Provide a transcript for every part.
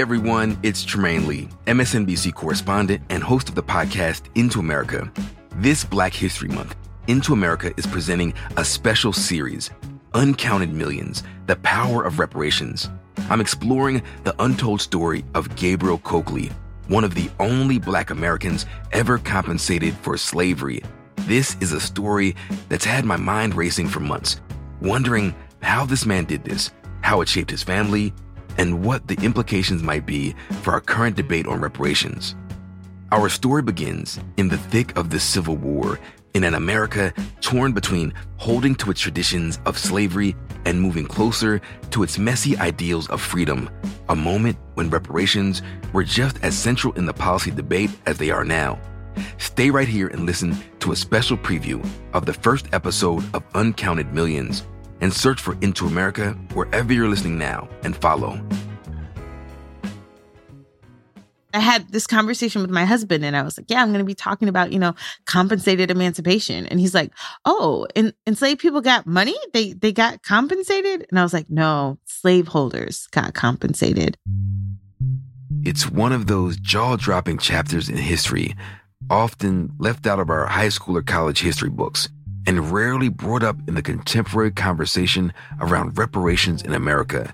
Everyone, it's Trymaine Lee, MSNBC correspondent and host of the podcast Into America. This Black History Month, Into America is presenting a special series, Uncounted Millions The Power of Reparations. I'm exploring the untold story of Gabriel Coakley, one of the only Black Americans ever compensated for slavery. This is a story that's had my mind racing for months, wondering how this man did this, how it shaped his family, and what the implications might be for our current debate on reparations. Our story begins in the thick of the Civil War in an America torn between holding to its traditions of slavery and moving closer to its messy ideals of freedom, a moment when reparations were just as central in the policy debate as they are now. Stay right here and listen to a special preview of the first episode of Uncounted Millions and search for Into America wherever you're listening now and follow. I had this conversation with my husband and I was like, yeah, I'm going to be talking about, you know, compensated emancipation. And he's like, oh, and enslaved people got money? They they got compensated? And I was like, no, slaveholders got compensated. It's one of those jaw-dropping chapters in history, often left out of our high school or college history books and rarely brought up in the contemporary conversation around reparations in America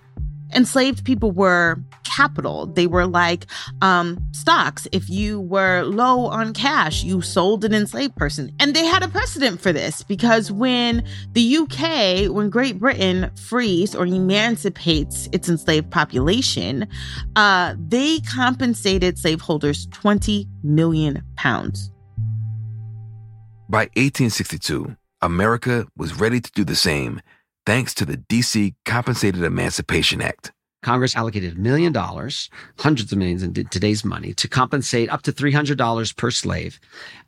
enslaved people were capital. They were like um, stocks. If you were low on cash, you sold an enslaved person. And they had a precedent for this because when the UK, when Great Britain frees or emancipates its enslaved population, uh, they compensated slaveholders 20 million pounds. By 1862, America was ready to do the same thanks to the DC Compensated Emancipation Act. Congress allocated a million dollars, hundreds of millions in today's money, to compensate up to $300 per slave.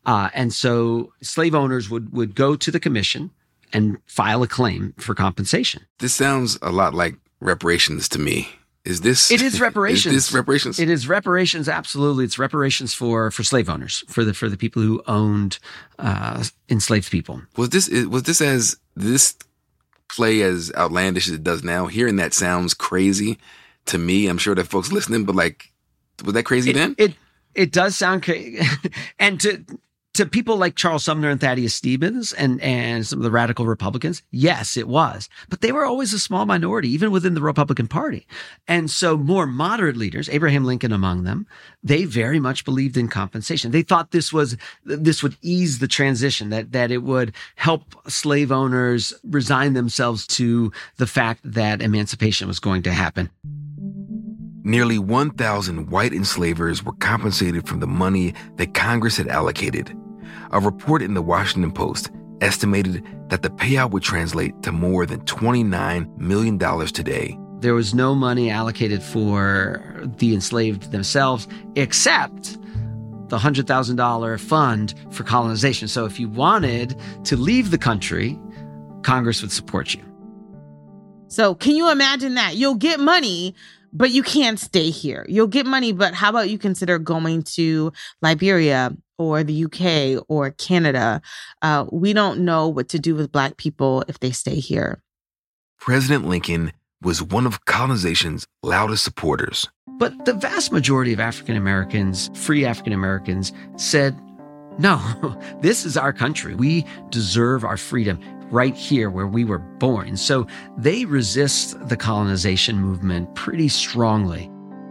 Uh, and so slave owners would, would go to the commission and file a claim for compensation. This sounds a lot like reparations to me. Is this? It is reparations. Is this reparations? It is reparations. Absolutely, it's reparations for for slave owners, for the for the people who owned uh, enslaved people. Was this was this as this play as outlandish as it does now, hearing that sounds crazy to me. I'm sure that folks listening, but like, was that crazy it, then? It it does sound crazy, and to to people like Charles Sumner and Thaddeus Stevens and, and some of the radical Republicans, yes, it was. But they were always a small minority, even within the Republican Party. And so more moderate leaders, Abraham Lincoln among them, they very much believed in compensation. They thought this was, this would ease the transition, that, that it would help slave owners resign themselves to the fact that emancipation was going to happen. Nearly 1,000 white enslavers were compensated from the money that Congress had allocated. A report in the Washington Post estimated that the payout would translate to more than $29 million today. There was no money allocated for the enslaved themselves except the $100,000 fund for colonization. So if you wanted to leave the country, Congress would support you. So can you imagine that? You'll get money, but you can't stay here. You'll get money, but how about you consider going to Liberia or the UK or Canada. Uh, we don't know what to do with Black people if they stay here. President Lincoln was one of colonization's loudest supporters. But the vast majority of African Americans, free African Americans, said, no, this is our country. We deserve our freedom right here where we were born. So they resist the colonization movement pretty strongly.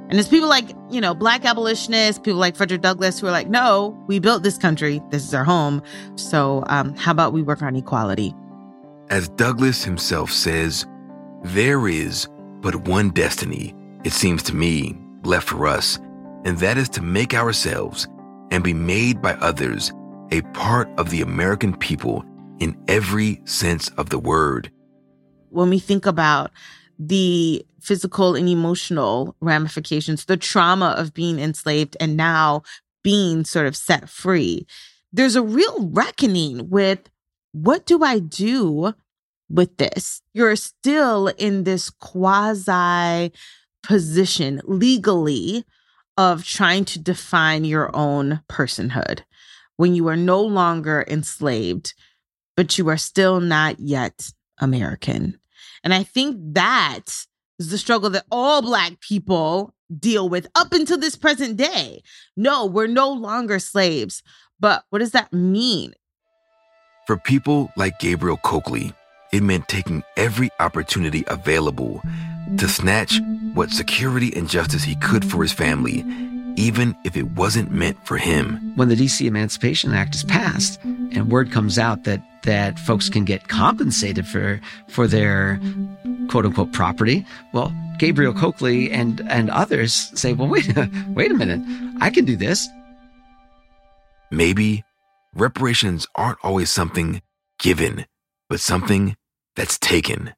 And it's people like, you know, black abolitionists, people like Frederick Douglass who are like, no, we built this country. This is our home. So um, how about we work on equality? As Douglass himself says, there is but one destiny, it seems to me, left for us, and that is to make ourselves and be made by others a part of the American people in every sense of the word. When we think about the physical and emotional ramifications, the trauma of being enslaved and now being sort of set free. There's a real reckoning with what do I do with this? You're still in this quasi position legally of trying to define your own personhood when you are no longer enslaved, but you are still not yet American. And I think that is the struggle that all Black people deal with up until this present day. No, we're no longer slaves. But what does that mean? For people like Gabriel Coakley, it meant taking every opportunity available to snatch what security and justice he could for his family, even if it wasn't meant for him. When the DC Emancipation Act is passed and word comes out that that folks can get compensated for for their quote unquote property, well, Gabriel Coakley and and others say, well, wait, wait a minute, I can do this. Maybe reparations aren't always something given, but something that's taken.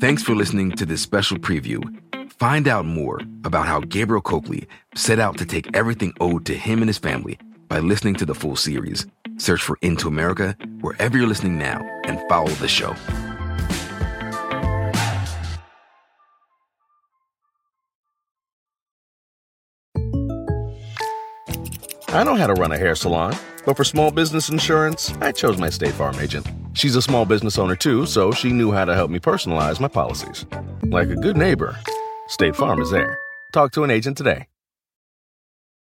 Thanks for listening to this special preview. Find out more about how Gabriel Coakley set out to take everything owed to him and his family by listening to the full series. Search for Into America wherever you're listening now and follow the show. I know how to run a hair salon, but for small business insurance, I chose my State Farm agent. She's a small business owner too, so she knew how to help me personalize my policies. Like a good neighbor, State Farm is there. Talk to an agent today.